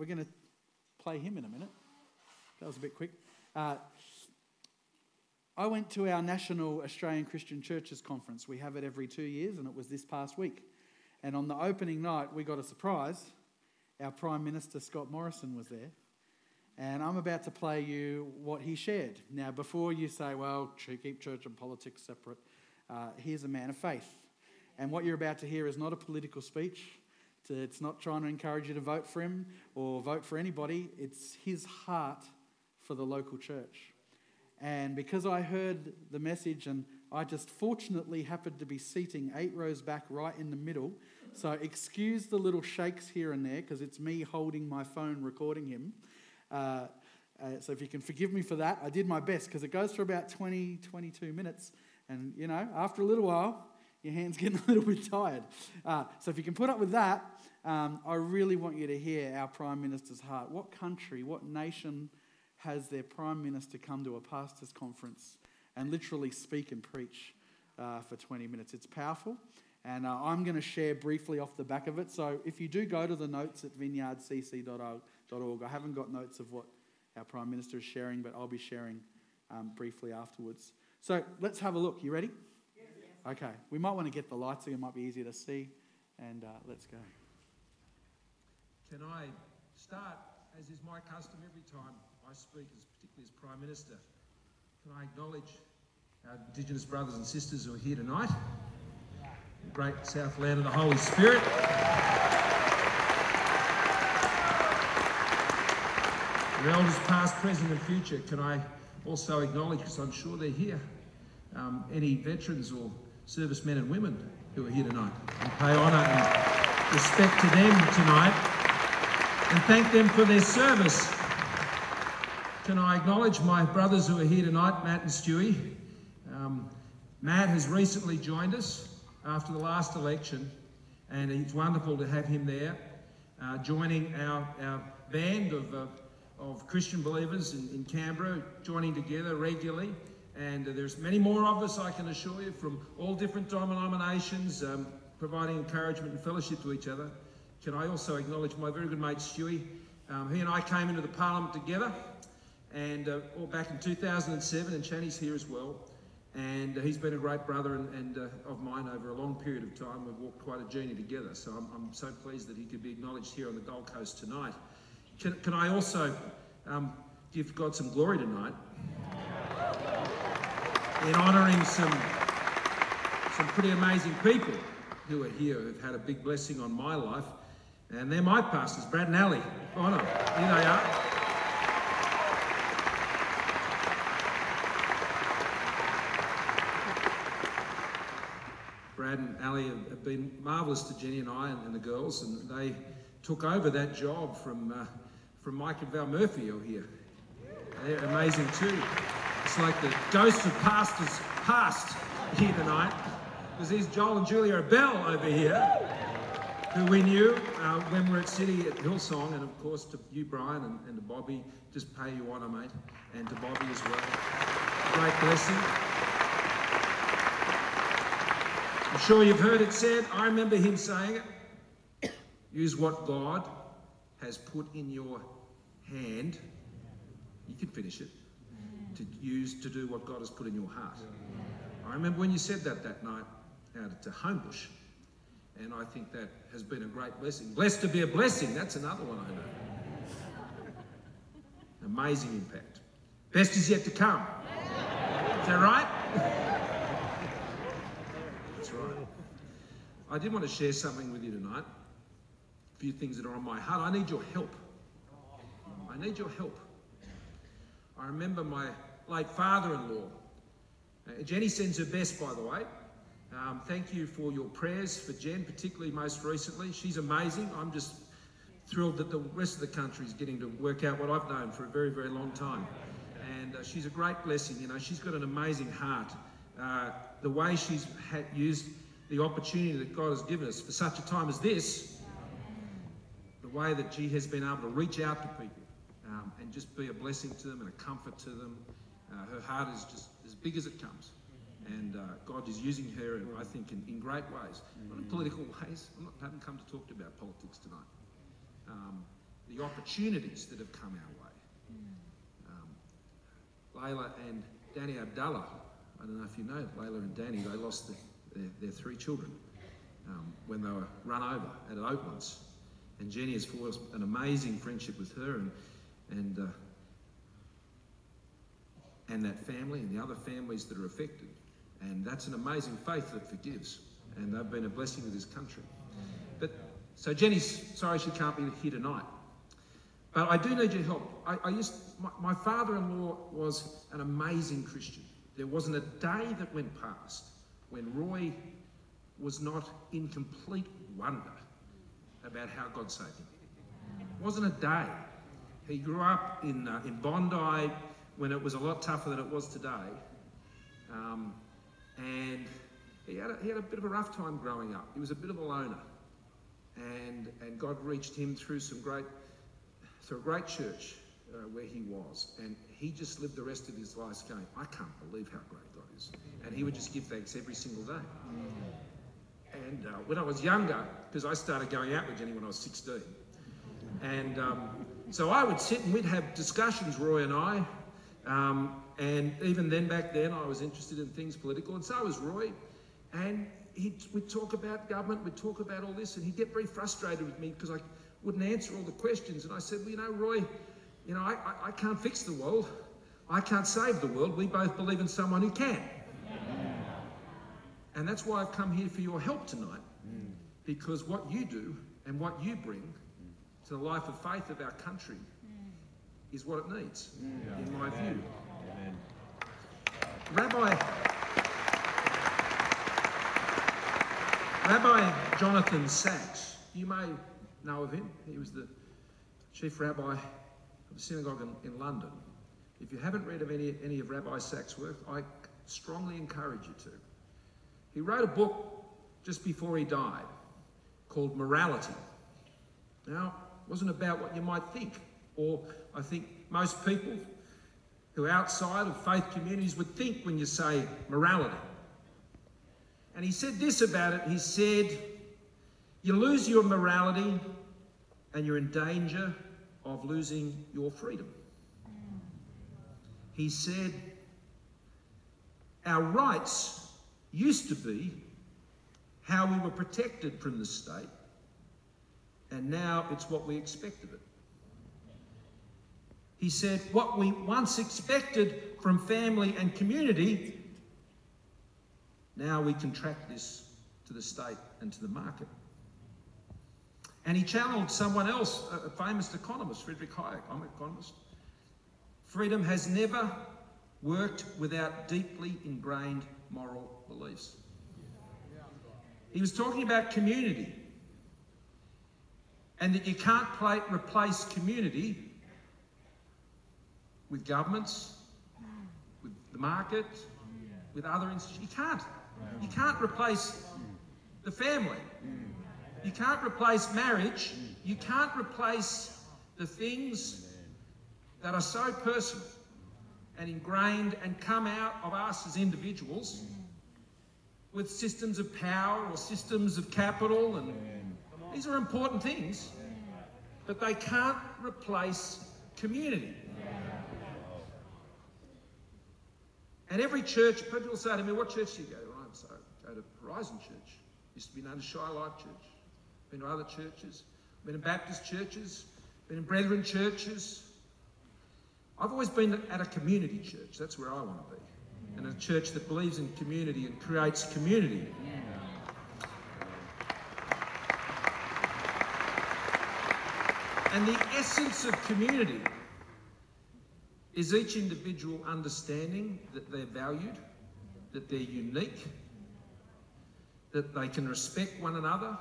we're going to play him in a minute. That was a bit quick. Uh, I went to our National Australian Christian Churches Conference. We have it every two years, and it was this past week. And on the opening night, we got a surprise. Our Prime Minister, Scott Morrison, was there. And I'm about to play you what he shared. Now, before you say, well, keep church and politics separate, uh, here's a man of faith. And what you're about to hear is not a political speech. It's not trying to encourage you to vote for him or vote for anybody. It's his heart for the local church. And because I heard the message and I just fortunately happened to be seating eight rows back right in the middle, so excuse the little shakes here and there because it's me holding my phone recording him. Uh, uh, so if you can forgive me for that, I did my best because it goes for about 20, 22 minutes. And, you know, after a little while, your hand's getting a little bit tired. Uh, so if you can put up with that, um, I really want you to hear our Prime Minister's heart. What country, what nation has their Prime Minister come to a pastors' conference and literally speak and preach uh, for 20 minutes? It's powerful. And uh, I'm going to share briefly off the back of it. So if you do go to the notes at vineyardcc.org, I haven't got notes of what our Prime Minister is sharing, but I'll be sharing um, briefly afterwards. So let's have a look. You ready? Okay. We might want to get the lights so it might be easier to see. And uh, let's go. Can I start, as is my custom every time I speak, as particularly as Prime Minister, can I acknowledge our Indigenous brothers and sisters who are here tonight? great south land of the Holy Spirit. Your elders past, present and future, can I also acknowledge, because I'm sure they're here, um, any veterans or servicemen and women who are here tonight and pay honour and respect to them tonight and thank them for their service. Can I acknowledge my brothers who are here tonight, Matt and Stewie? Um, Matt has recently joined us after the last election, and it's wonderful to have him there, uh, joining our, our band of, uh, of Christian believers in, in Canberra, joining together regularly. And uh, there's many more of us, I can assure you, from all different denominations, um, providing encouragement and fellowship to each other. Can I also acknowledge my very good mate Stewie? Um, he and I came into the Parliament together, and uh, all back in 2007, and Channy's here as well. And uh, he's been a great brother and, and uh, of mine over a long period of time. We've walked quite a journey together, so I'm, I'm so pleased that he could be acknowledged here on the Gold Coast tonight. Can, can I also um, give God some glory tonight in honouring some, some pretty amazing people who are here who've had a big blessing on my life. And they're my pastors, Brad and Ali. Honour. Here they are. Brad and Ali have been marvellous to Jenny and I and, and, the girls, and they took over that job from uh, from Mike and Val Murphy over here. They're amazing too. It's like the ghosts of pastors past here tonight, because there's Joel and Julia Bell over here, who we knew uh, when we were at City at Hillsong, and of course to you, Brian, and, and to Bobbie, just pay you honour, mate, and to Bobbie as well. Great blessing. I'm sure you've heard it said. I remember him saying it. Use what God has put in your hand. You can finish it. To use to do what God has put in your heart. I remember when you said that that night uh, out at Homebush. And I think that has been a great blessing. Blessed to be a blessing. That's another one I know. Amazing impact. Best is yet to come. Is that right? That's right. I did want to share something with you tonight. A few things that are on my heart. I need your help. I need your help. I remember my late father in law. Uh, Jenny sends her best, by the way. Um, thank you for your prayers for Jen, particularly most recently. She's amazing. I'm just thrilled that the rest of the country is getting to work out what I've known for a very, very long time. And uh, she's a great blessing. You know, she's got an amazing heart. Uh, the way she's had used the opportunity that God has given us for such a time as this, the way that she has been able to reach out to people um, and just be a blessing to them and a comfort to them. Uh, her heart is just as big as it comes. And uh, God is using her, I think, in, in great ways. Not in political ways. I'm not, I haven't come to talk to about politics tonight. Um, the opportunities that have come our way. Um, Layla and Danny Abdallah, I don't know if you know Layla and Danny, they lost the, their, their three children um, when they were run over at Oatlands. And Jenny has forged an amazing friendship with her and, and, uh, and that family and the other families that are affected. And that's an amazing faith that forgives. And they've been a blessing to this country. But so Jenny's sorry she can't be here tonight. But I do need your help. I, I used my, my father-in-law was an amazing Christian. There wasn't a day that went past when Roy was not in complete wonder about how God saved him. It wasn't a day. He grew up in, uh, in Bondi when it was a lot tougher than it was today. Um, and he had, a, he had a bit of a rough time growing up. He was a bit of a loner. And, and God reached him through some great, through a great church uh, where he was. And he just lived the rest of his life going, I can't believe how great God is. And he would just give thanks every single day. And uh, when I was younger, because I started going out with Jenny when I was 16, and um, so I would sit and we'd have discussions, Roy and I. Um, and even then, back then, I was interested in things political, and so was Roy. And we'd talk about government, we'd talk about all this, and he'd get very frustrated with me because I wouldn't answer all the questions. And I said, Well, you know, Roy, you know, I, I, I can't fix the world. I can't save the world. We both believe in someone who can. And that's why I've come here for your help tonight. Because what you do and what you bring to the life of faith of our country is what it needs, in my view. Rabbi Rabbi Jonathan Sacks, you may know of him. He was the chief rabbi of the synagogue in, in London. If you haven't read of any, any of Rabbi Sacks' work, I strongly encourage you to. He wrote a book just before he died called Morality. Now, it wasn't about what you might think, or I think most people who are outside of faith communities would think when you say morality. And he said this about it he said, You lose your morality and you're in danger of losing your freedom. He said, Our rights used to be how we were protected from the state, and now it's what we expect of it. He said, What we once expected from family and community, now we contract this to the state and to the market. And he challenged someone else, a famous economist, Friedrich Hayek. I'm an economist. Freedom has never worked without deeply ingrained moral beliefs. He was talking about community and that you can't replace community with governments, with the market, with other institutions. You can't. You can't replace the family. You can't replace marriage. You can't replace the things that are so personal and ingrained and come out of us as individuals with systems of power or systems of capital and these are important things but they can't replace community and every church people say to me what church do you go to I say I go to Horizon Church used to be known as Shirelive Church been to other churches been in Baptist churches been in Brethren churches I've always been at a community church. That's where I want to be. And a church that believes in community and creates community. And the essence of community is each individual understanding that they're valued, that they're unique, that they can respect one another,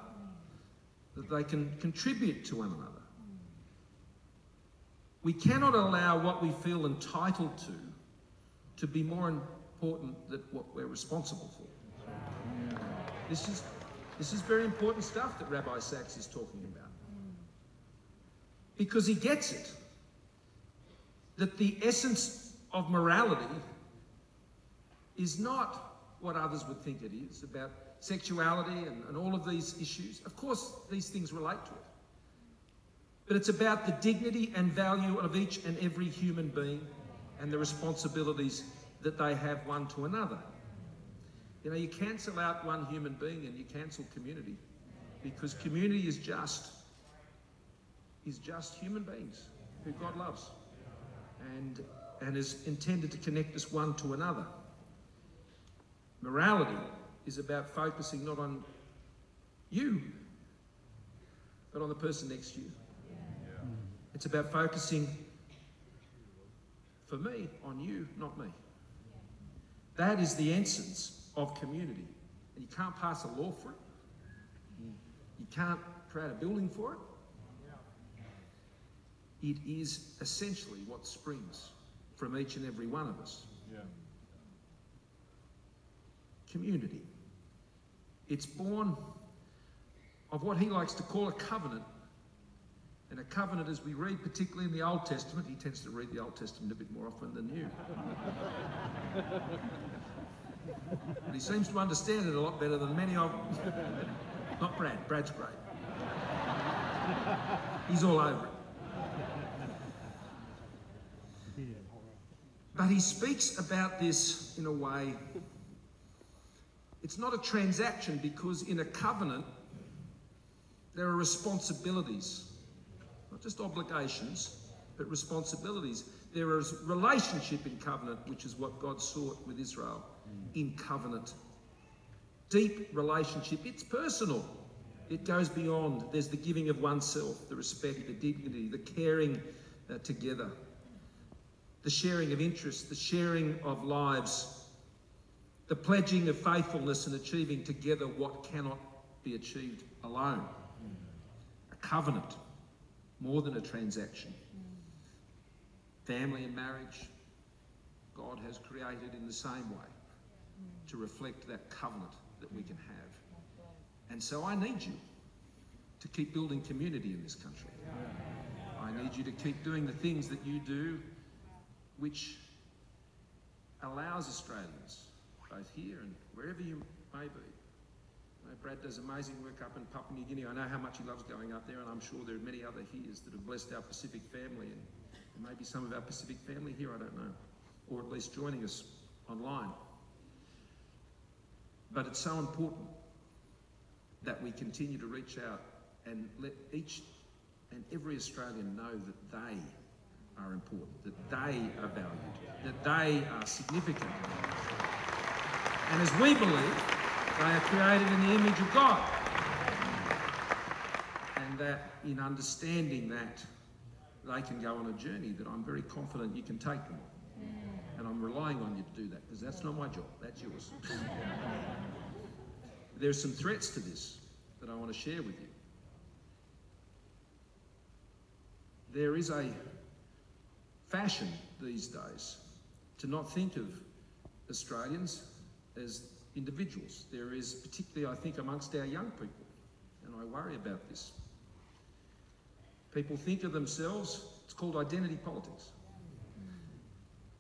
that they can contribute to one another. We cannot allow what we feel entitled to to be more important than what we're responsible for. This is, this is very important stuff that Rabbi Sacks is talking about. Because he gets it. That the essence of morality is not what others would think it is about sexuality and, and all of these issues. Of course, these things relate to it. but it's about the dignity and value of each and every human being and the responsibilities that they have one to another. You know, you cancel out one human being and you cancel community because community is just is just human beings who God loves and and is intended to connect us one to another. Morality is about focusing not on you, but on the person next to you. It's about focusing for me on you, not me. That is the essence of community. And you can't pass a law for it. Mm. You can't create a building for it. It is essentially what springs from each and every one of us. Yeah. Community. It's born of what he likes to call a covenant. And a covenant, as we read, particularly in the Old Testament, he tends to read the Old Testament a bit more often than you. but he seems to understand it a lot better than many of Not Brad, Brad's great. He's all over it. But he speaks about this in a way, it's not a transaction because in a covenant, there are responsibilities, not just obligations, but responsibilities. There is relationship in covenant, which is what God sought with Israel in covenant. Deep relationship, it's personal. It goes beyond. There's the giving of oneself, the respect, the dignity, the caring uh, together the sharing of interests, the sharing of lives, the pledging of faithfulness and achieving together what cannot be achieved alone. A covenant, more than a transaction. Family and marriage, God has created in the same way to reflect that covenant that we can have. And so I need you to keep building community in this country. I need you to keep doing the things that you do which allows Australians, both here and wherever you may be. You know, Brad does amazing work up in Papua New Guinea. I know how much he loves going up there, and I'm sure there are many other heres that have blessed our Pacific family, and maybe some of our Pacific family here, I don't know, or at least joining us online. But it's so important that we continue to reach out and let each and every Australian know that they are important, that they are valued, that they are significant. And as we believe, they are created in the image of God. And that in understanding that, they can go on a journey that I'm very confident you can take them on. And I'm relying on you to do that because that's not my job, that's yours. there are some threats to this that I want to share with you. There is a fashion these days to not think of Australians as individuals. There is, particularly, I think, amongst our young people, and I worry about this. People think of themselves, it's called identity politics.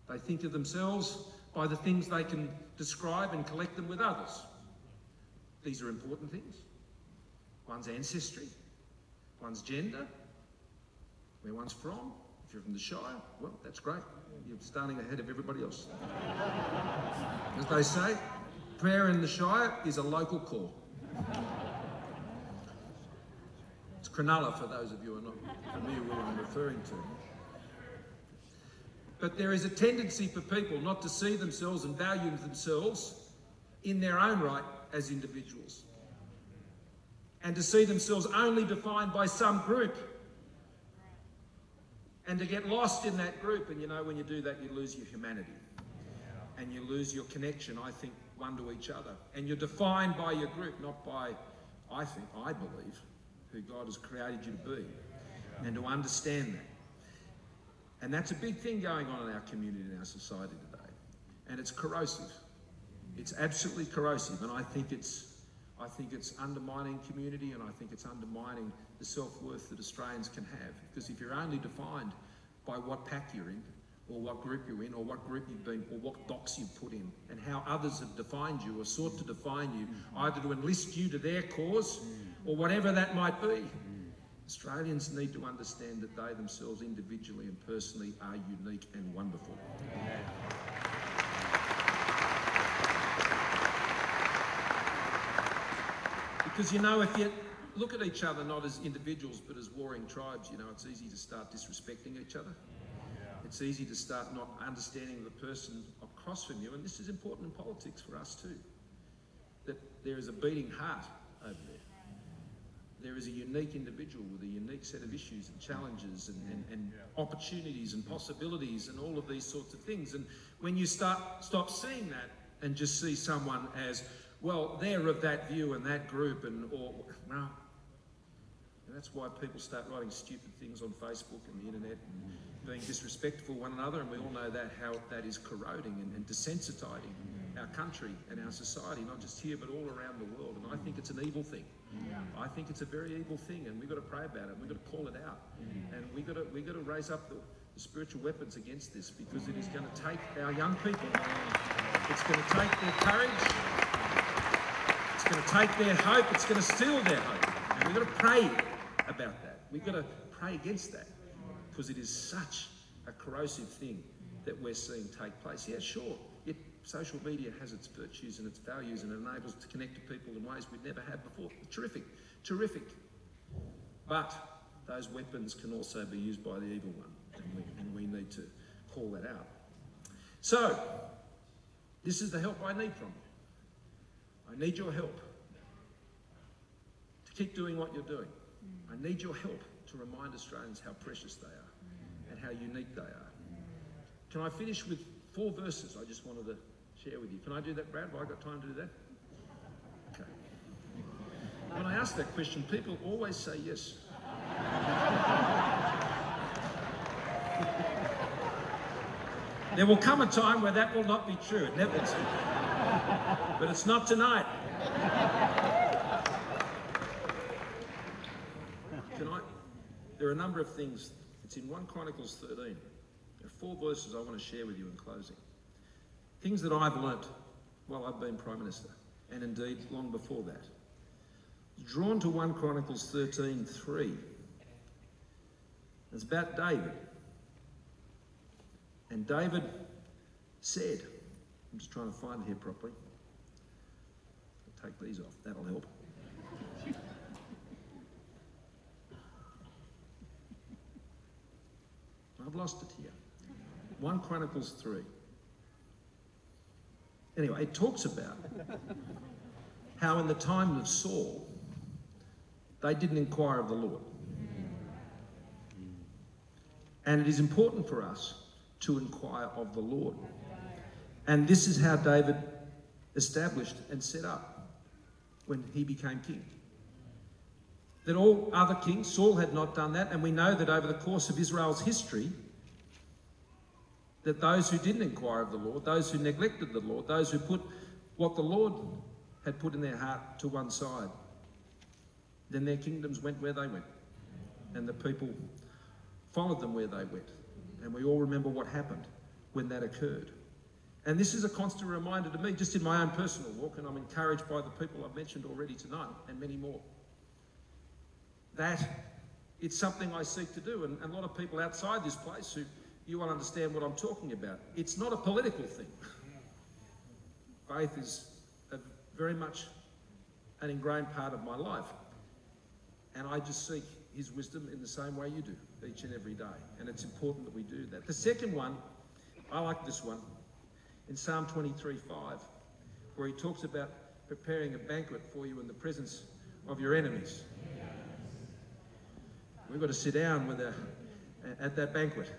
They think of themselves by the things they can describe and collect them with others. These are important things. One's ancestry, one's gender, where one's from, if you're from the Shire, well, that's great. You're starting ahead of everybody else. As they say, prayer in the Shire is a local call. It's Cronulla for those of you who are not familiar with what I'm referring to. But there is a tendency for people not to see themselves and value themselves in their own right as individuals. And to see themselves only defined by some group and to get lost in that group. And you know, when you do that, you lose your humanity and you lose your connection, I think, one to each other. And you're defined by your group, not by, I think, I believe, who God has created you to be. And to understand that. And that's a big thing going on in our community, in our society today. And it's corrosive. It's absolutely corrosive. And I think it's I think it's undermining community and I think it's undermining the self worth that Australians can have. Because if you're only defined by what pack you're in, or what group you're in, or what group you've been, or what box you've put in, and how others have defined you or sought to define you, mm. either to enlist you to their cause mm. or whatever that might be. Australians need to understand that they themselves, individually and personally, are unique and wonderful. Because you know, if you look at each other not as individuals but as warring tribes, you know, it's easy to start disrespecting each other. It's easy to start not understanding the person across from you, and this is important in politics for us too. That there is a beating heart over there. There is a unique individual with a unique set of issues and challenges and, and, and opportunities and possibilities and all of these sorts of things. And when you start stop seeing that and just see someone as, well, they're of that view and that group and or well, and that's why people start writing stupid things on Facebook and the internet and being disrespectful one another, and we all know that how that is corroding and, and desensitizing our country and our society, not just here but all around the world. And I think it's an evil thing. I think it's a very evil thing, and we've got to pray about it. We've got to call it out, mm. and we've got to we've got to raise up the, the spiritual weapons against this because it is going to take our young people. It's going to take their courage. Going to take their hope. It's going to steal their hope. And we've got to pray about that. We've got to pray against that because it is such a corrosive thing that we're seeing take place. Yeah, sure. It, social media has its virtues and its values and it enables us to connect to people in ways we've never had before. Terrific, terrific. But those weapons can also be used by the evil one, and we, and we need to call that out. So, this is the help I need from you. I need your help to keep doing what you're doing. I need your help to remind Australians how precious they are and how unique they are. Can I finish with four verses I just wanted to share with you? Can I do that, Brad? Have I got time to do that? Okay. When I ask that question, people always say yes. There will come a time where that will not be true. It never is. But it's not tonight. I? There are a number of things. It's in 1 Chronicles 13. There are four verses I want to share with you in closing. Things that I've learnt while I've been Prime Minister, and indeed long before that. Drawn to 1 Chronicles 13 3. It's about David. And David said, I'm just trying to find it here properly. Take these off, that'll help. I've lost it here. 1 Chronicles 3. Anyway, it talks about how in the time of Saul, they didn't inquire of the Lord. And it is important for us to inquire of the Lord. And this is how David established and set up when he became king. That all other kings, Saul had not done that, and we know that over the course of Israel's history, that those who didn't inquire of the Lord, those who neglected the Lord, those who put what the Lord had put in their heart to one side, then their kingdoms went where they went. And the people followed them where they went. And we all remember what happened when that occurred. And this is a constant reminder to me, just in my own personal walk, and I'm encouraged by the people I've mentioned already tonight and many more, that it's something I seek to do. And, and a lot of people outside this place who you will understand what I'm talking about. It's not a political thing. Faith is a, very much an ingrained part of my life. And I just seek his wisdom in the same way you do each and every day. And it's important that we do that. The second one, I like this one, in Psalm 23 5, where he talks about preparing a banquet for you in the presence of your enemies. We've got to sit down with a, at that banquet.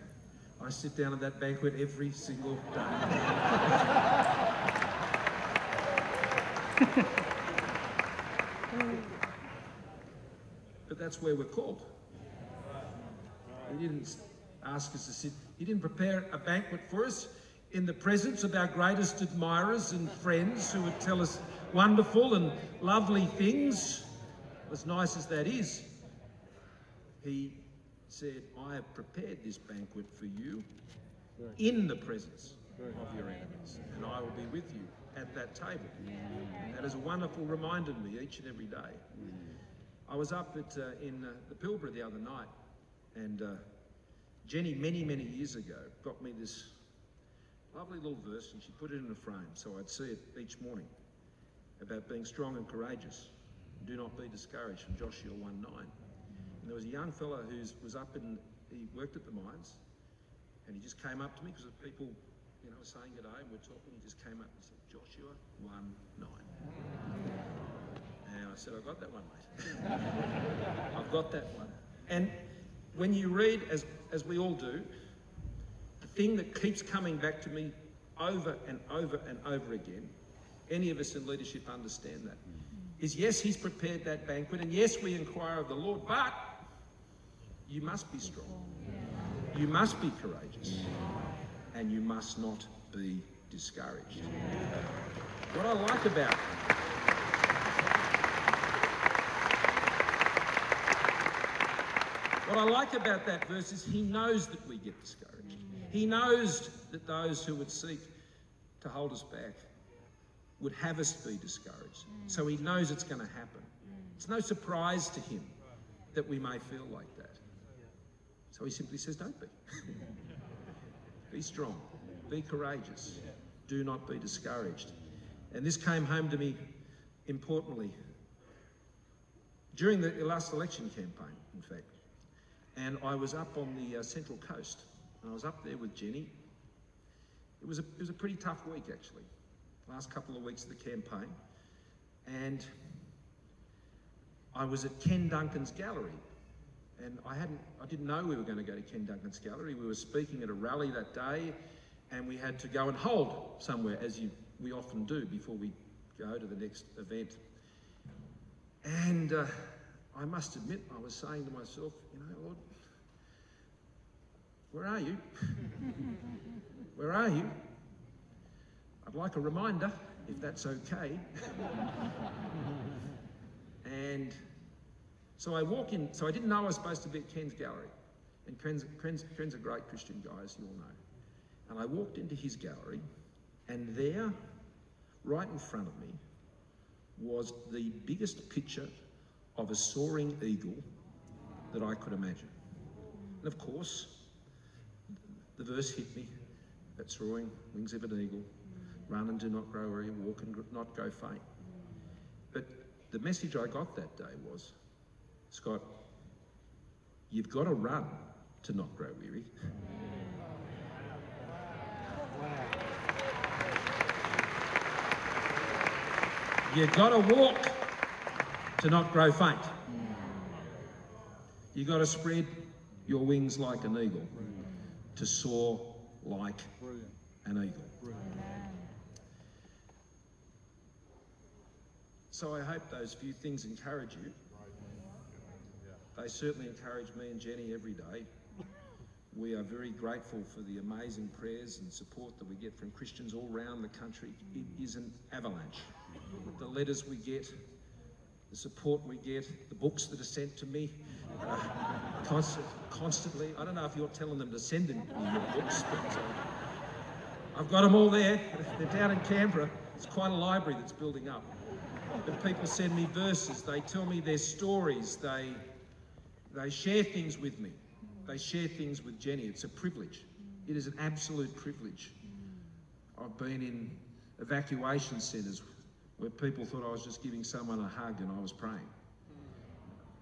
I sit down at that banquet every single day. but that's where we're called. He didn't ask us to sit, He didn't prepare a banquet for us in the presence of our greatest admirers and friends who would tell us wonderful and lovely things, as nice as that is. He said, I have prepared this banquet for you in the presence of your enemies, and I will be with you at that table. And that is a wonderful reminder to me each and every day. I was up at, uh, in uh, the Pilbara the other night, and uh, Jenny, many, many years ago, got me this lovely little verse, and she put it in a frame so I'd see it each morning about being strong and courageous. Do not be discouraged from Joshua 1 9. And there was a young fellow who was up in, he worked at the mines, and he just came up to me because the people, you know, were saying good day and we're talking. He just came up and said, Joshua 1 9. And I said, I've got that one, mate. I've got that one. And when you read, as, as we all do, thing that keeps coming back to me over and over and over again, any of us in leadership understand that, is yes, he's prepared that banquet, and yes, we inquire of the Lord, but you must be strong. You must be courageous. And you must not be discouraged. What I like about What I like about that verse is he knows that we get discouraged. He knows that those who would seek to hold us back would have us be discouraged. So he knows it's going to happen. It's no surprise to him that we may feel like that. So he simply says, Don't be. be strong, be courageous, do not be discouraged. And this came home to me importantly during the last election campaign, in fact and I was up on the uh, Central Coast. And I was up there with Jenny. It was, a, it was a pretty tough week, actually, last couple of weeks of the campaign. And I was at Ken Duncan's gallery. And I, hadn't, I didn't know we were going to go to Ken Duncan's gallery. We were speaking at a rally that day, and we had to go and hold somewhere, as you, we often do before we go to the next event. And uh, I must admit, I was saying to myself, you know, Lord, where are you? Where are you? I'd like a reminder, if that's okay. and so I walk in, so I didn't know I was supposed to be at Ken's gallery. And Ken's, Ken's, Ken's a great Christian guy, as you all know. And I walked into his gallery, and there, right in front of me, was the biggest picture of a soaring eagle that I could imagine. And of course, the verse hit me that soaring wings of an eagle, run and do not grow weary, walk and not go faint. But the message I got that day was Scott, you've got to run to not grow weary. You've got to walk to not grow faint. You've got to spread your wings like an eagle to soar like an eagle. So I hope those few things encourage you. They certainly encourage me and Jenny every day. We are very grateful for the amazing prayers and support that we get from Christians all around the country. It is an avalanche. The letters we get, the support we get, the books that are sent to me uh, constant, constantly. I don't know if you're telling them to send them your books, but uh, I've got them all there. They're down in Canberra. It's quite a library that's building up. But people send me verses, they tell me their stories, they, they share things with me. They share things with Jenny. It's a privilege. It is an absolute privilege. I've been in evacuation centres where people thought I was just giving someone a hug and I was praying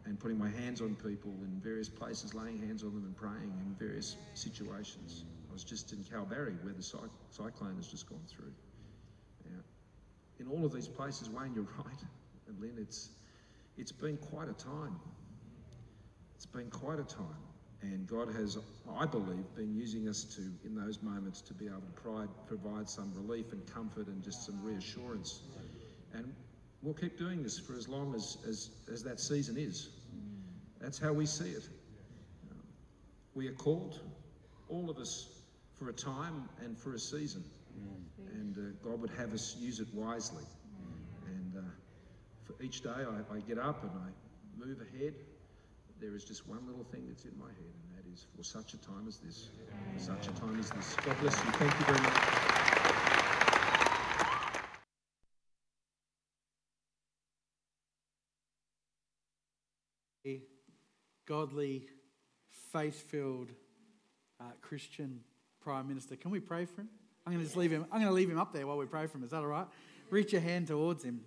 and putting my hands on people in various places, laying hands on them and praying in various situations. I was just in Kalbarri where the cyclone has just gone through. In all of these places, Wayne, you're right, and Lynn, it's, it's been quite a time. It's been quite a time. And God has, I believe, been using us to, in those moments, to be able to provide some relief and comfort and just some reassurance and we'll keep doing this for as long as, as, as that season is. That's how we see it. We are called, all of us, for a time and for a season. And uh, God would have us use it wisely. And uh, for each day I, I get up and I move ahead. There is just one little thing that's in my head, and that is for such a time as this. For such a time as this. God bless you. Thank you very much. Godly, faith filled uh, Christian Prime Minister. Can we pray for him? I'm going to just leave him. I'm going to leave him up there while we pray for him. Is that all right? Reach your hand towards him.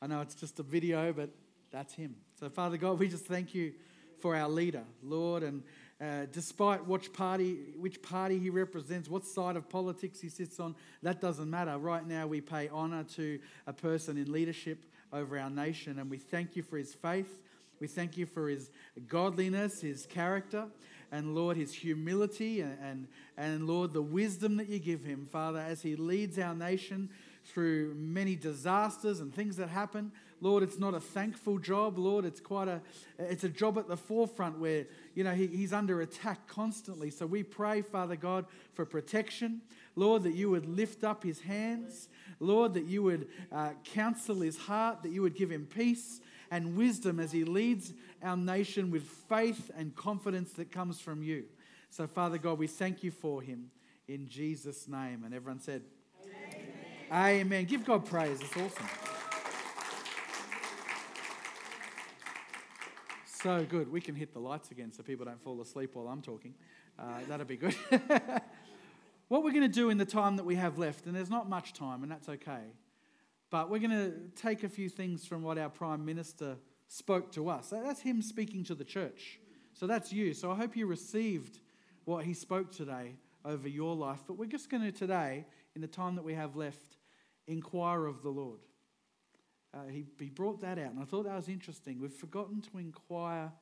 I know it's just a video, but that's him. So, Father God, we just thank you for our leader, Lord, and uh, despite which party, which party he represents, what side of politics he sits on, that doesn't matter. Right now, we pay honour to a person in leadership over our nation, and we thank you for his faith. We thank you for his godliness, his character, and Lord, his humility, and, and, and Lord, the wisdom that you give him, Father, as he leads our nation through many disasters and things that happen. Lord, it's not a thankful job. Lord, it's quite a it's a job at the forefront where you know he, he's under attack constantly. So we pray, Father God, for protection. Lord, that you would lift up his hands. Lord, that you would uh, counsel his heart, that you would give him peace and wisdom as he leads our nation with faith and confidence that comes from you. So, Father God, we thank you for him in Jesus' name. And everyone said, Amen. Amen. Give God praise. It's awesome. So good. We can hit the lights again so people don't fall asleep while I'm talking. Uh, that'd be good. what we're going to do in the time that we have left, and there's not much time, and that's okay, but we're going to take a few things from what our Prime Minister spoke to us. That's him speaking to the church. So that's you. So I hope you received what he spoke today over your life. But we're just going to today, in the time that we have left, inquire of the Lord. Uh, he, he brought that out, and I thought that was interesting. We've forgotten to inquire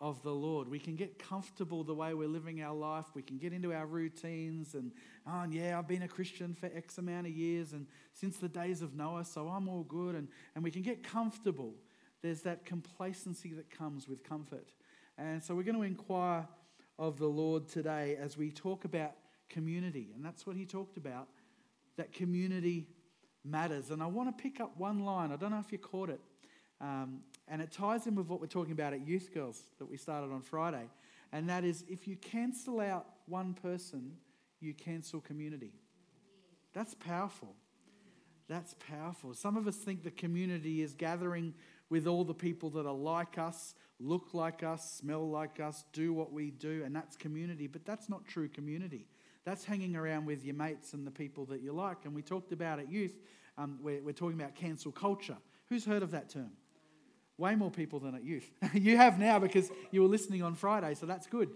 of the Lord. We can get comfortable the way we're living our life. We can get into our routines and, oh, and yeah, I've been a Christian for X amount of years and since the days of Noah, so I'm all good. And, and we can get comfortable. There's that complacency that comes with comfort. And so we're going to inquire of the Lord today as we talk about community. And that's what he talked about that community matters. And I want to pick up one line. I don't know if you caught it. Um, and it ties in with what we're talking about at Youth Girls that we started on Friday. And that is if you cancel out one person, you cancel community. That's powerful. That's powerful. Some of us think the community is gathering with all the people that are like us, look like us, smell like us, do what we do, and that's community. But that's not true community. That's hanging around with your mates and the people that you like. And we talked about at youth, um, we're, we're talking about cancel culture. Who's heard of that term? Way more people than at youth. you have now because you were listening on Friday, so that's good.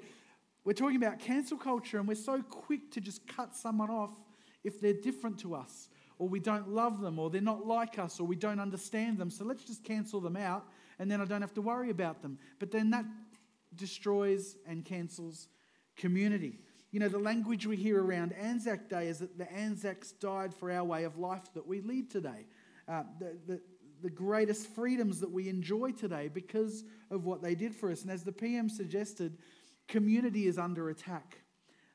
We're talking about cancel culture, and we're so quick to just cut someone off if they're different to us, or we don't love them, or they're not like us, or we don't understand them. So let's just cancel them out, and then I don't have to worry about them. But then that destroys and cancels community. You know, the language we hear around Anzac Day is that the Anzacs died for our way of life that we lead today. Uh, the, the, the greatest freedoms that we enjoy today because of what they did for us. And as the PM suggested, community is under attack.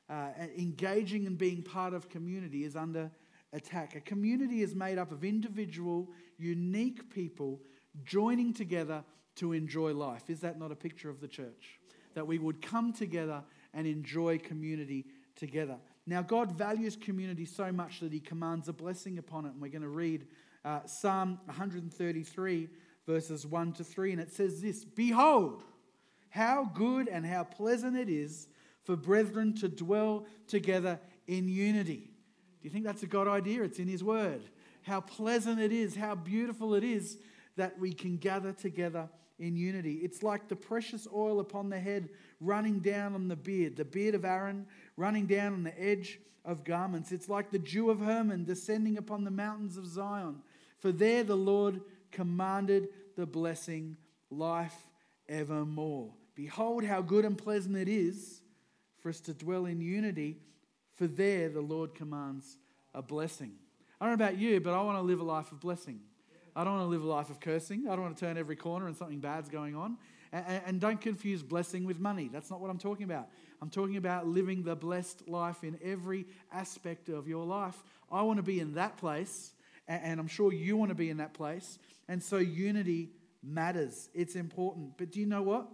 Uh, engaging and being part of community is under attack. A community is made up of individual, unique people joining together to enjoy life. Is that not a picture of the church? That we would come together and enjoy community together. Now, God values community so much that He commands a blessing upon it. And we're going to read uh, Psalm 133, verses 1 to 3. And it says this Behold, how good and how pleasant it is for brethren to dwell together in unity. Do you think that's a God idea? It's in His Word. How pleasant it is, how beautiful it is that we can gather together in unity. It's like the precious oil upon the head running down on the beard, the beard of Aaron running down on the edge of garments. It's like the dew of Hermon descending upon the mountains of Zion. For there the Lord commanded the blessing, life evermore. Behold, how good and pleasant it is for us to dwell in unity, for there the Lord commands a blessing. I don't know about you, but I want to live a life of blessing. I don't want to live a life of cursing. I don't want to turn every corner and something bad's going on. And, don't confuse blessing with money. That's not what I'm talking about. I'm talking about living the blessed life in every aspect of your life. I want to be in that place, and I'm sure you want to be in that place. And so unity matters, it's important. But do you know what?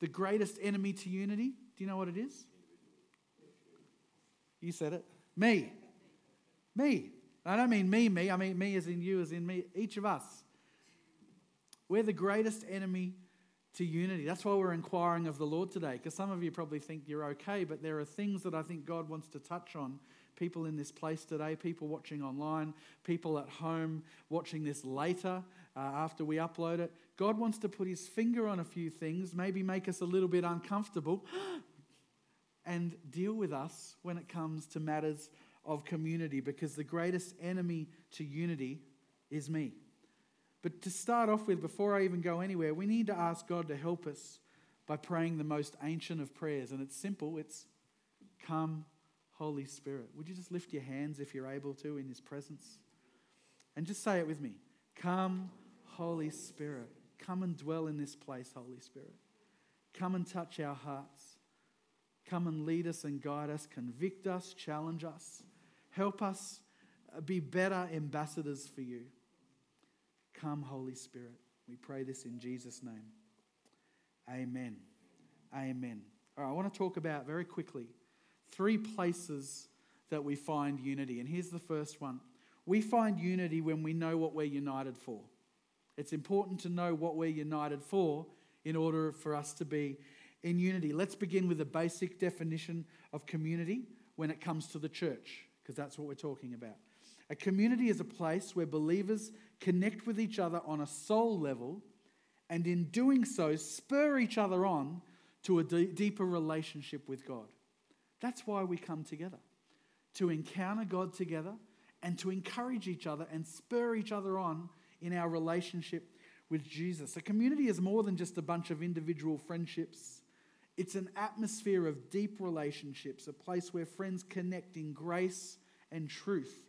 The greatest enemy to unity, do you know what it is? You said it. Me. Me. I don't mean me, me. I mean me as in you, as in me. Each of us. We're the greatest enemy to unity. That's why we're inquiring of the Lord today, because some of you probably think you're okay, but there are things that I think God wants to touch on. People in this place today, people watching online, people at home watching this later uh, after we upload it. God wants to put his finger on a few things, maybe make us a little bit uncomfortable, and deal with us when it comes to matters of community, because the greatest enemy to unity is me. But to start off with, before I even go anywhere, we need to ask God to help us by praying the most ancient of prayers. And it's simple it's come, Holy Spirit. Would you just lift your hands if you're able to in His presence? And just say it with me Come, Holy Spirit. Come and dwell in this place, Holy Spirit. Come and touch our hearts. Come and lead us and guide us, convict us, challenge us, help us uh, be better ambassadors for you. Come, Holy Spirit. We pray this in Jesus' name. Amen. Amen. All right, I want to talk about very quickly three places that we find unity. And here's the first one we find unity when we know what we're united for. It's important to know what we're united for in order for us to be in unity. Let's begin with a basic definition of community when it comes to the church, because that's what we're talking about. A community is a place where believers connect with each other on a soul level and in doing so spur each other on to a d- deeper relationship with God. That's why we come together to encounter God together and to encourage each other and spur each other on in our relationship with Jesus. A community is more than just a bunch of individual friendships. It's an atmosphere of deep relationships, a place where friends connect in grace and truth.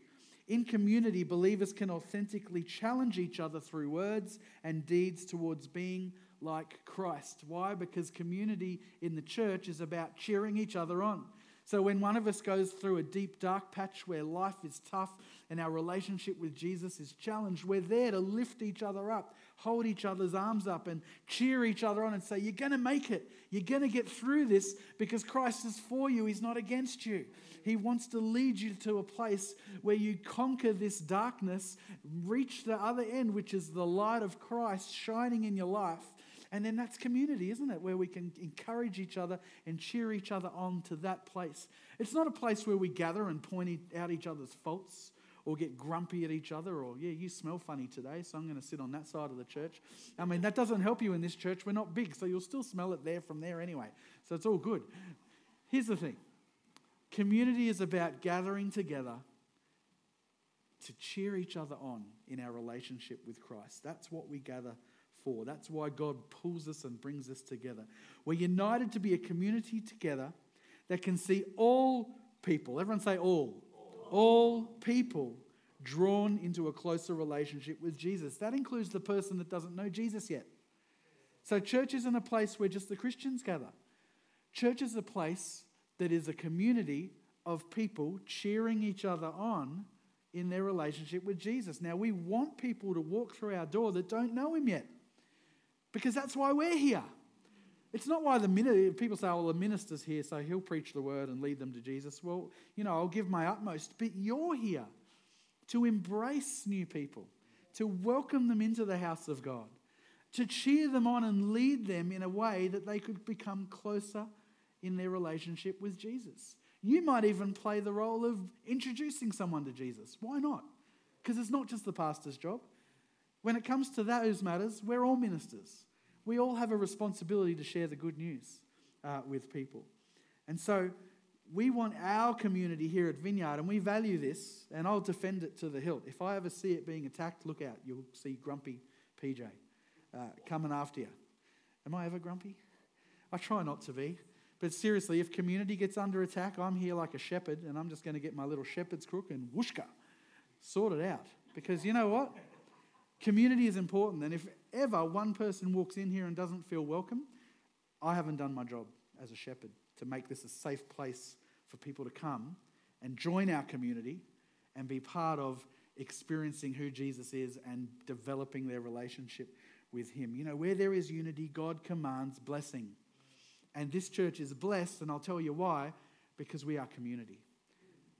In community, believers can authentically challenge each other through words and deeds towards being like Christ. Why? Because community in the church is about cheering each other on. So when one of us goes through a deep, dark patch where life is tough and our relationship with Jesus is challenged, we're there to lift each other up, hold each other's arms up, and cheer each other on and say, You're going to make it. You're going to get through this because Christ is for you, He's not against you. He wants to lead you to a place where you conquer this darkness, reach the other end, which is the light of Christ shining in your life. And then that's community, isn't it? Where we can encourage each other and cheer each other on to that place. It's not a place where we gather and point out each other's faults or get grumpy at each other or, yeah, you smell funny today, so I'm going to sit on that side of the church. I mean, that doesn't help you in this church. We're not big, so you'll still smell it there from there anyway. So it's all good. Here's the thing Community is about gathering together to cheer each other on in our relationship with Christ. That's what we gather for. That's why God pulls us and brings us together. We're united to be a community together that can see all people, everyone say all, all people drawn into a closer relationship with Jesus. That includes the person that doesn't know Jesus yet. So, church isn't a place where just the Christians gather. Church is a place that is a community of people cheering each other on in their relationship with Jesus. Now, we want people to walk through our door that don't know him yet because that's why we're here. It's not why the people say, oh, well, the minister's here, so he'll preach the word and lead them to Jesus. Well, you know, I'll give my utmost, but you're here to embrace new people, to welcome them into the house of God, to cheer them on and lead them in a way that they could become closer in their relationship with Jesus. You might even play the role of introducing someone to Jesus. Why not? Because it's not just the pastor's job. When it comes to those matters, we're all ministers. We all have a responsibility to share the good news uh, with people. And so we want our community here at Vineyard, and we value this, and I'll defend it to the hilt. If I ever see it being attacked, look out. You'll see grumpy PJ uh, coming after you. Am I ever grumpy? I try not to be. But seriously, if community gets under attack, I'm here like a shepherd and I'm just going to get my little shepherd's crook and whooshka, sort it out. Because you know what? Community is important. And if ever one person walks in here and doesn't feel welcome, I haven't done my job as a shepherd to make this a safe place for people to come and join our community and be part of experiencing who Jesus is and developing their relationship with Him. You know, where there is unity, God commands blessing. And this church is blessed, and I'll tell you why because we are community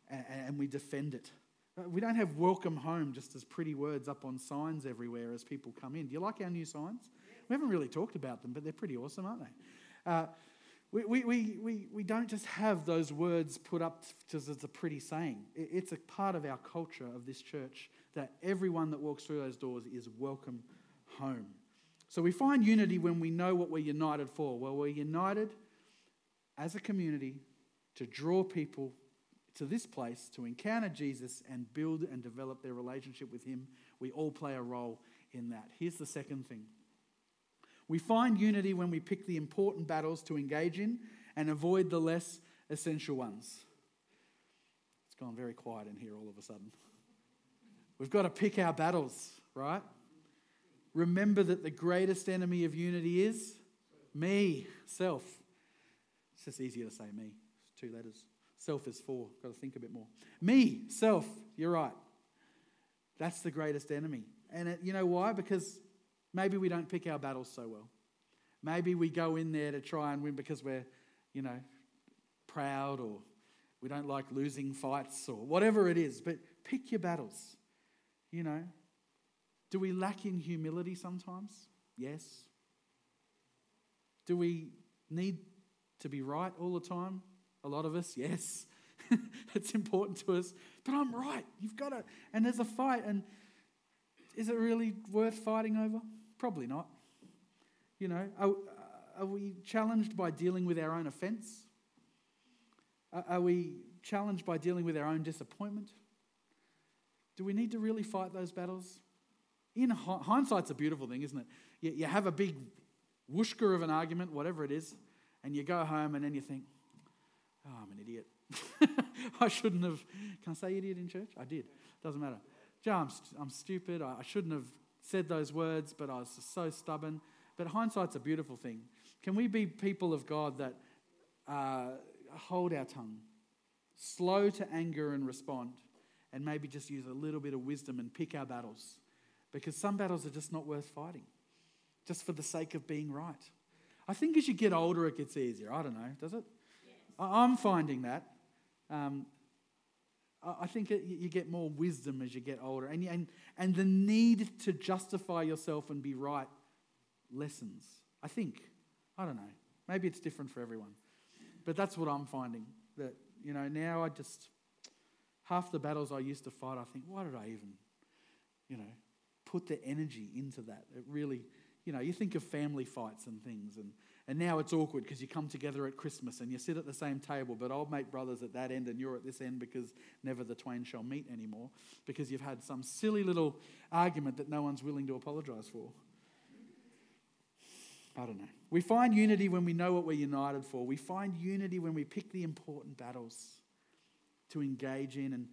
and, we defend it. We don't have welcome home just as pretty words up on signs everywhere as people come in. Do you like our new signs? We haven't really talked about them, but they're pretty awesome, aren't they? Uh, we, we, we, we, we don't just have those words put up just as a pretty saying. It's a part of our culture of this church that everyone that walks through those doors is welcome home. So we find unity when we know what we're united for. Well, we're united as a community to draw people to this place to encounter Jesus and build and develop their relationship with Him. We all play a role in that. Here's the second thing we find unity when we pick the important battles to engage in and avoid the less essential ones. It's gone very quiet in here all of a sudden. We've got to pick our battles, right? Remember that the greatest enemy of unity is me, self. It's just easier to say me. It's two letters. Self is four. Got to think a bit more. Me, self. You're right. That's the greatest enemy. And it, you know why? Because maybe we don't pick our battles so well. Maybe we go in there to try and win because we're, you know, proud or we don't like losing fights or whatever it is. But pick your battles. You know, do we lack in humility sometimes? Yes. Do we need to be right all the time? A lot of us, yes. it's important to us. But I'm right. You've got to. And there's a fight. And is it really worth fighting over? Probably not. You know, are, are we challenged by dealing with our own offense? Are we challenged by dealing with our own disappointment? Do we need to really fight those battles? In hindsight's a beautiful thing, isn't it? You, you have a big whooshka of an argument, whatever it is, and you go home and then you think, oh, I'm an idiot. I shouldn't have. Can I say idiot in church? I did. Doesn't matter. Joe, I'm, I'm stupid. I, I shouldn't have said those words, but I was just so stubborn. But hindsight's a beautiful thing. Can we be people of God that uh, hold our tongue, slow to anger and respond, and maybe just use a little bit of wisdom and pick our battles? Because some battles are just not worth fighting, just for the sake of being right. I think as you get older, it gets easier. I don't know, does it? I'm finding that. Um, I think it, you get more wisdom as you get older, and, and, and the need to justify yourself and be right lessens. I think. I don't know. Maybe it's different for everyone. But that's what I'm finding. That, you know, now I just, half the battles I used to fight, I think, why did I even, you know, put the energy into that? It really, you know, you think of family fights and things, and and now it's awkward because you come together at Christmas and you sit at the same table, but old mate brothers at that end and you're at this end because never the twain shall meet anymore because you've had some silly little argument that no one's willing to apologize for. I don't know. We find unity when we know what we're united for. We find unity when we pick the important battles to engage in and,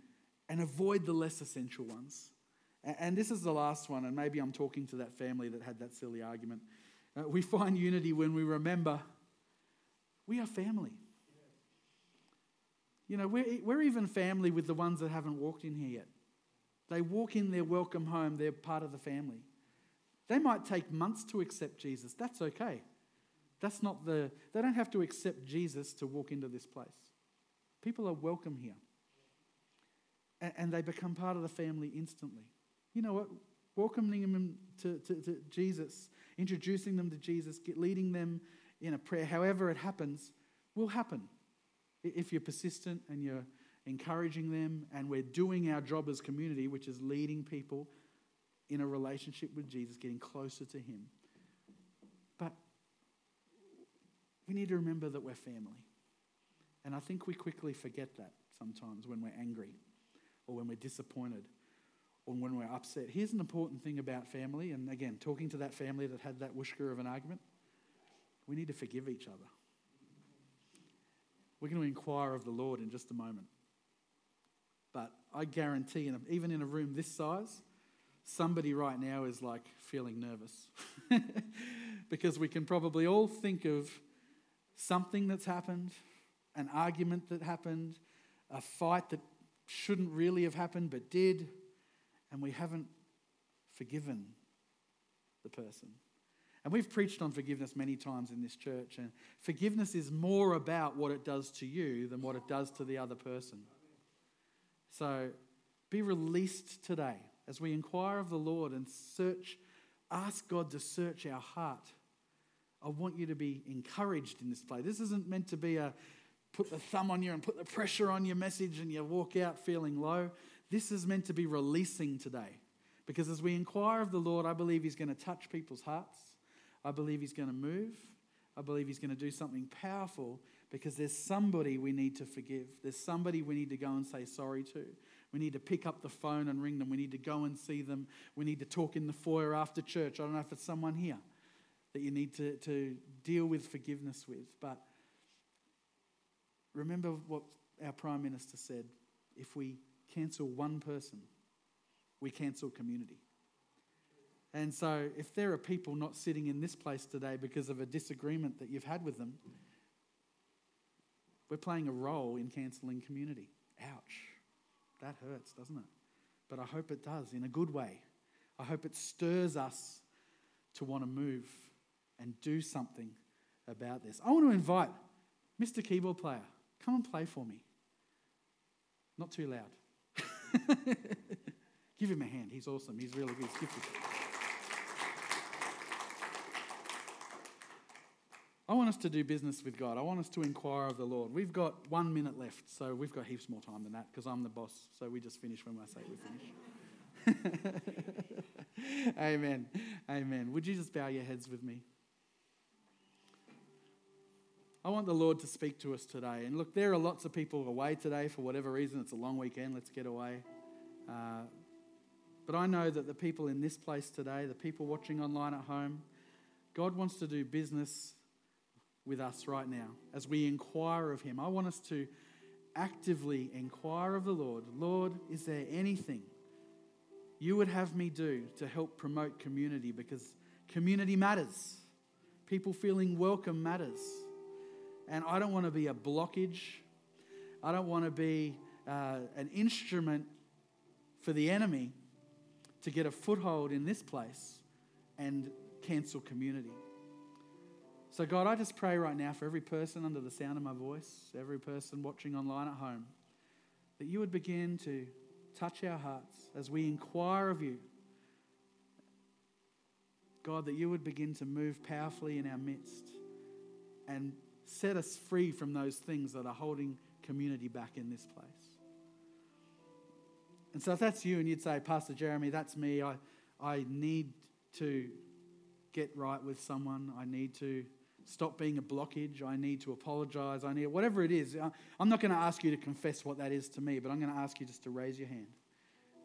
and avoid the less essential ones. And, and this is the last one, and maybe I'm talking to that family that had that silly argument. Uh, we find unity when we remember we are family. You know, we're, we're even family with the ones that haven't walked in here yet. They walk in, they're welcome home, they're part of the family. They might take months to accept Jesus. That's okay. That's not the, they don't have to accept Jesus to walk into this place. People are welcome here. And, and they become part of the family instantly. You know what? Welcoming them to, to, to Jesus introducing them to Jesus, leading them in a prayer, however it happens, will happen. If you're persistent and you're encouraging them and we're doing our job as community, which is leading people in a relationship with Jesus, getting closer to Him. But we need to remember that we're family. And I think we quickly forget that sometimes when we're angry or when we're disappointed or when we're upset. Here's an important thing about family, and again, talking to that family that had that whooshka of an argument, we need to forgive each other. We're going to inquire of the Lord in just a moment. But I guarantee, even in a room this size, somebody right now is like feeling nervous. because we can probably all think of something that's happened, an argument that happened, a fight that shouldn't really have happened but did, and we haven't forgiven the person. And we've preached on forgiveness many times in this church, and forgiveness is more about what it does to you than what it does to the other person. So be released today as we inquire of the Lord and search ask God to search our heart. I want you to be encouraged in this place. This isn't meant to be a put the thumb on you and put the pressure on your message and you walk out feeling low. This is meant to be releasing today. Because as we inquire of the Lord, I believe He's going to touch people's hearts. I believe He's going to move. I believe He's going to do something powerful because there's somebody we need to forgive. There's somebody we need to go and say sorry to. We need to pick up the phone and ring them. We need to go and see them. We need to talk in the foyer after church. I don't know if it's someone here that you need to, to deal with forgiveness with. But remember what our Prime Minister said if we cancel one person, we cancel community. And so, if there are people not sitting in this place today because of a disagreement that you've had with them, we're playing a role in cancelling community. Ouch. That hurts, doesn't it? But I hope it does in a good way. I hope it stirs us to want to move and do something about this. I want to invite Mr. Keyboard Player, come and play for me. Not too loud. Give him a hand. He's awesome. He's really good. I want us to do business with God. I want us to inquire of the Lord. We've got one minute left, so we've got heaps more time than that because I'm the boss. So we just finish when I say we finish. Amen. Amen. Would you just bow your heads with me? I want the Lord to speak to us today. And look, there are lots of people away today for whatever reason. It's a long weekend. Let's get away. Uh, but I know that the people in this place today, the people watching online at home, God wants to do business with us right now as we inquire of Him. I want us to actively inquire of the Lord Lord, is there anything you would have me do to help promote community? Because community matters, people feeling welcome matters. And I don't want to be a blockage, I don't want to be uh, an instrument for the enemy to get a foothold in this place and cancel community. So, God, I just pray right now for every person under the sound of my voice, every person watching online at home, that you would begin to touch our hearts as we inquire of you. God, that you would begin to move powerfully in our midst and set us free from those things that are holding community back in this place. And so, if that's you and you'd say, Pastor Jeremy, that's me, I, I need to get right with someone, I need to stop being a blockage. I need to apologize. I need whatever it is. I'm not going to ask you to confess what that is to me, but I'm going to ask you just to raise your hand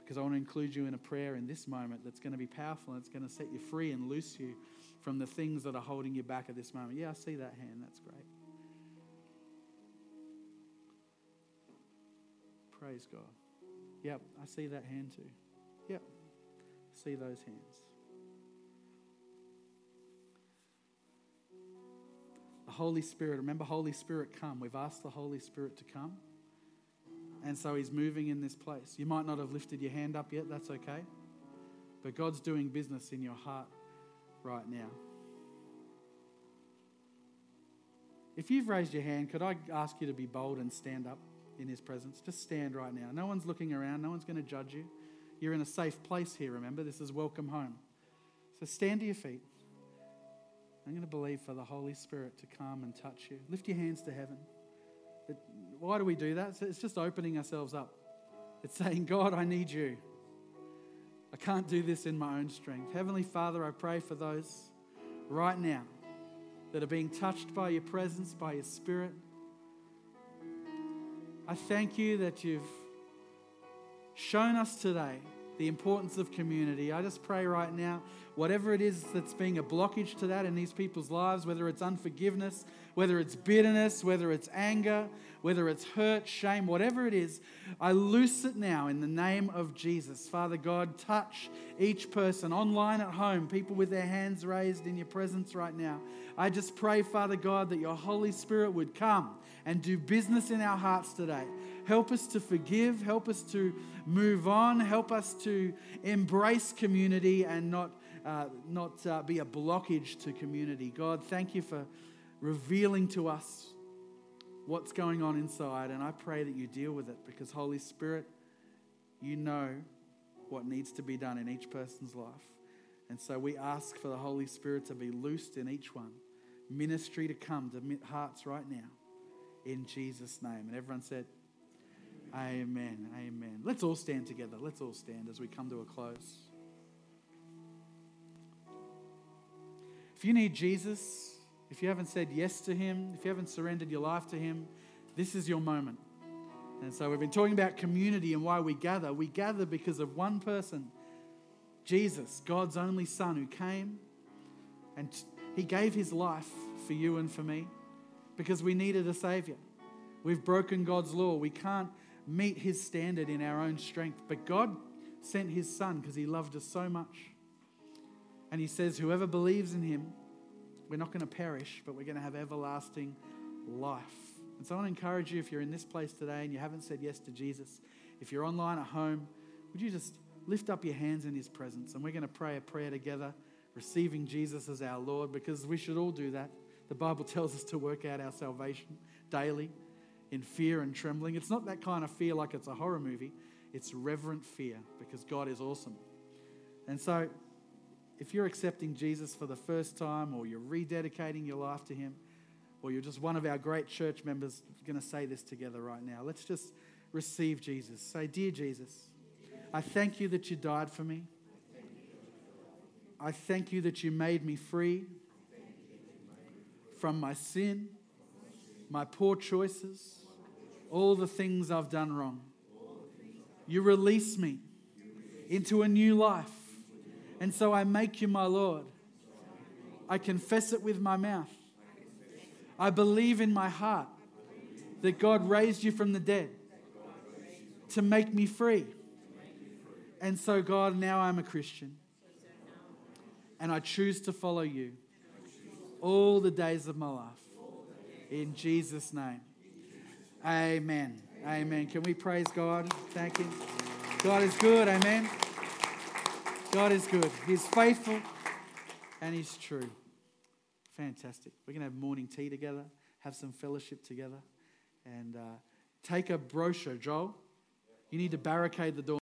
because I want to include you in a prayer in this moment that's going to be powerful and it's going to set you free and loose you from the things that are holding you back at this moment. Yeah, I see that hand. That's great. Praise God. Yep, I see that hand too. Yep, see those hands. The Holy Spirit, remember, Holy Spirit, come. We've asked the Holy Spirit to come. And so He's moving in this place. You might not have lifted your hand up yet, that's okay. But God's doing business in your heart right now. If you've raised your hand, could I ask you to be bold and stand up in His presence? Just stand right now. No one's looking around, no one's going to judge you. You're in a safe place here, remember? This is welcome home. So stand to your feet. I'm going to believe for the Holy Spirit to come and touch you. Lift your hands to heaven. But why do we do that? It's just opening ourselves up. It's saying, God, I need you. I can't do this in my own strength. Heavenly Father, I pray for those right now that are being touched by your presence, by your spirit. I thank you that you've shown us today the importance of community. I just pray right now, whatever it is that's being a blockage to that in these people's lives, whether it's unforgiveness, whether it's bitterness, whether it's anger, whether it's hurt, shame, whatever it is, I loose it now in the name of Jesus. Father God, touch each person online at home, people with their hands raised in your presence right now. I just pray, Father God, that your Holy Spirit would come and do business in our hearts today. Help us to forgive. Help us to move on. Help us to embrace community and not, uh, not uh, be a blockage to community. God, thank you for revealing to us what's going on inside. And I pray that you deal with it because, Holy Spirit, you know what needs to be done in each person's life. And so we ask for the Holy Spirit to be loosed in each one, ministry to come to hearts right now, in Jesus' name. And everyone said, Amen. Amen. Let's all stand together. Let's all stand as we come to a close. If you need Jesus, if you haven't said yes to Him, if you haven't surrendered your life to Him, this is your moment. And so we've been talking about community and why we gather. We gather because of one person, Jesus, God's only Son, who came and He gave His life for you and for me because we needed a Savior. We've broken God's law. We can't meet His standard in our own strength. But God sent His Son because He loved us so much. And He says, Whoever believes in Him, we're not going to perish, but we're going to have everlasting life. And so I want to encourage you if you're in this place today and you haven't said yes to Jesus, if you're online at home, would you just lift up your hands in His presence? And we're going to pray a prayer together, receiving Jesus as our Lord, because we should all do that. The Bible tells us to work out our salvation daily in fear and trembling. It's not that kind of fear like it's a horror movie, it's reverent fear because God is awesome. And so, if you're accepting Jesus for the first time or you're rededicating your life to Him, or you're just one of our great church members going to say this together right now. Let's just receive Jesus. Say, Dear Jesus, I thank you that you died for me. I thank you that you made me free from my sin, my poor choices, all the things I've done wrong. You release me into a new life. And so I make you my Lord. I confess it with my mouth I believe in my heart that God raised you from the dead to make me free. And so, God, now I'm a Christian. And I choose to follow you all the days of my life. In Jesus' name. Amen. Amen. Can we praise God? Thank Him. God is good. Amen. God is good. He's faithful and He's true. Fantastic. We're going to have morning tea together, have some fellowship together, and uh, take a brochure, Joel. You need to barricade the door.